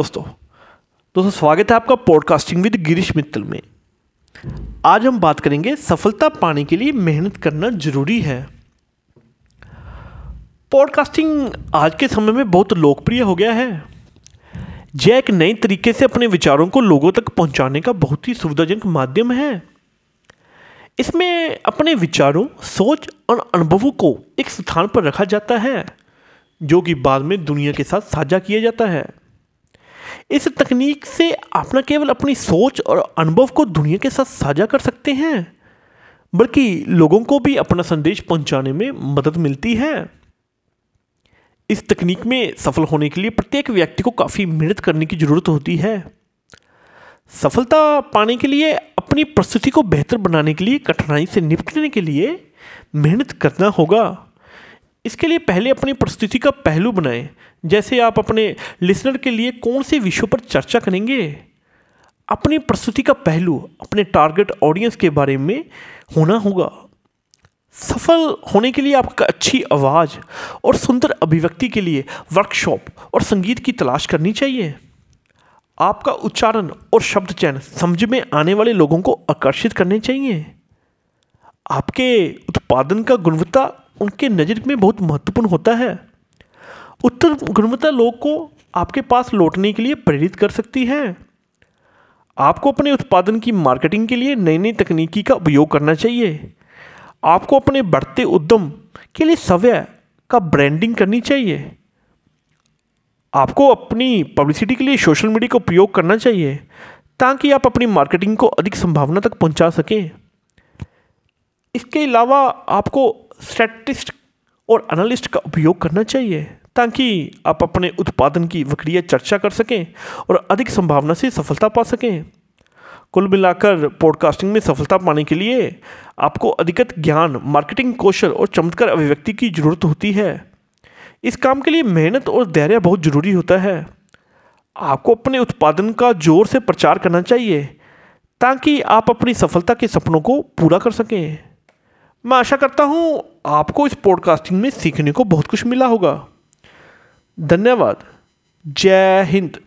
दोस्तों दोस्तों, स्वागत है आपका पॉडकास्टिंग विद गिरीश मित्तल में। आज हम बात करेंगे सफलता पाने के लिए मेहनत करना ज़रूरी है। पॉडकास्टिंग आज के समय में बहुत लोकप्रिय हो गया है। यह एक नए तरीके से अपने विचारों को लोगों तक पहुँचाने का बहुत ही सुविधाजनक माध्यम है। इसमें अपने विचारों, सोच और अनुभवों को एक स्थान पर रखा जाता है, जो कि बाद में दुनिया के साथ साझा किया जाता है। इस तकनीक से आप न केवल अपनी सोच और अनुभव को दुनिया के साथ साझा कर सकते हैं, बल्कि लोगों को भी अपना संदेश पहुँचाने में मदद मिलती है। इस तकनीक में सफल होने के लिए प्रत्येक व्यक्ति को काफ़ी मेहनत करने की ज़रूरत होती है। सफलता पाने के लिए, अपनी प्रस्तुति को बेहतर बनाने के लिए, कठिनाई से निपटने के लिए मेहनत करना होगा। इसके लिए पहले अपनी प्रस्तुति का पहलू बनाएँ। जैसे आप अपने लिसनर के लिए कौन से विषयों पर चर्चा करेंगे? अपनी प्रस्तुति का पहलू, अपने टारगेट ऑडियंस के बारे में होना होगा। सफल होने के लिए आपका अच्छी आवाज़ और सुंदर अभिव्यक्ति के लिए वर्कशॉप और संगीत की तलाश करनी चाहिए। आपका उच्चारण और शब्द चयन समझ में आने वाले लोगों को आकर्षित करने चाहिए। आपके उत्पादन का गुणवत्ता उनके नज़र में बहुत महत्वपूर्ण होता है। उत्तर गुणवत्ता लोग को आपके पास लौटने के लिए प्रेरित कर सकती है। आपको अपने उत्पादन की मार्केटिंग के लिए नई नई तकनीकी का उपयोग करना चाहिए। आपको अपने बढ़ते उद्यम के लिए सव्य का ब्रांडिंग करनी चाहिए। आपको अपनी पब्लिसिटी के लिए सोशल मीडिया का उपयोग करना चाहिए, ताकि आप अपनी मार्केटिंग को अधिक संभावना तक पहुँचा सकें। इसके अलावा आपको स्टैटिस्ट और एनालिस्ट का उपयोग करना चाहिए, ताकि आप अपने उत्पादन की वक्रिया चर्चा कर सकें और अधिक संभावना से सफलता पा सकें। कुल मिलाकर पॉडकास्टिंग में सफलता पाने के लिए आपको अधिकत ज्ञान मार्केटिंग कौशल और चमत्कार अभिव्यक्ति की ज़रूरत होती है। इस काम के लिए मेहनत और धैर्य बहुत ज़रूरी होता है। आपको अपने उत्पादन का ज़ोर से प्रचार करना चाहिए, ताकि आप अपनी सफलता के सपनों को पूरा कर सकें। मैं आशा करता हूँ आपको इस पॉडकास्टिंग में सीखने को बहुत कुछ मिला होगा। धन्यवाद। जय हिंद।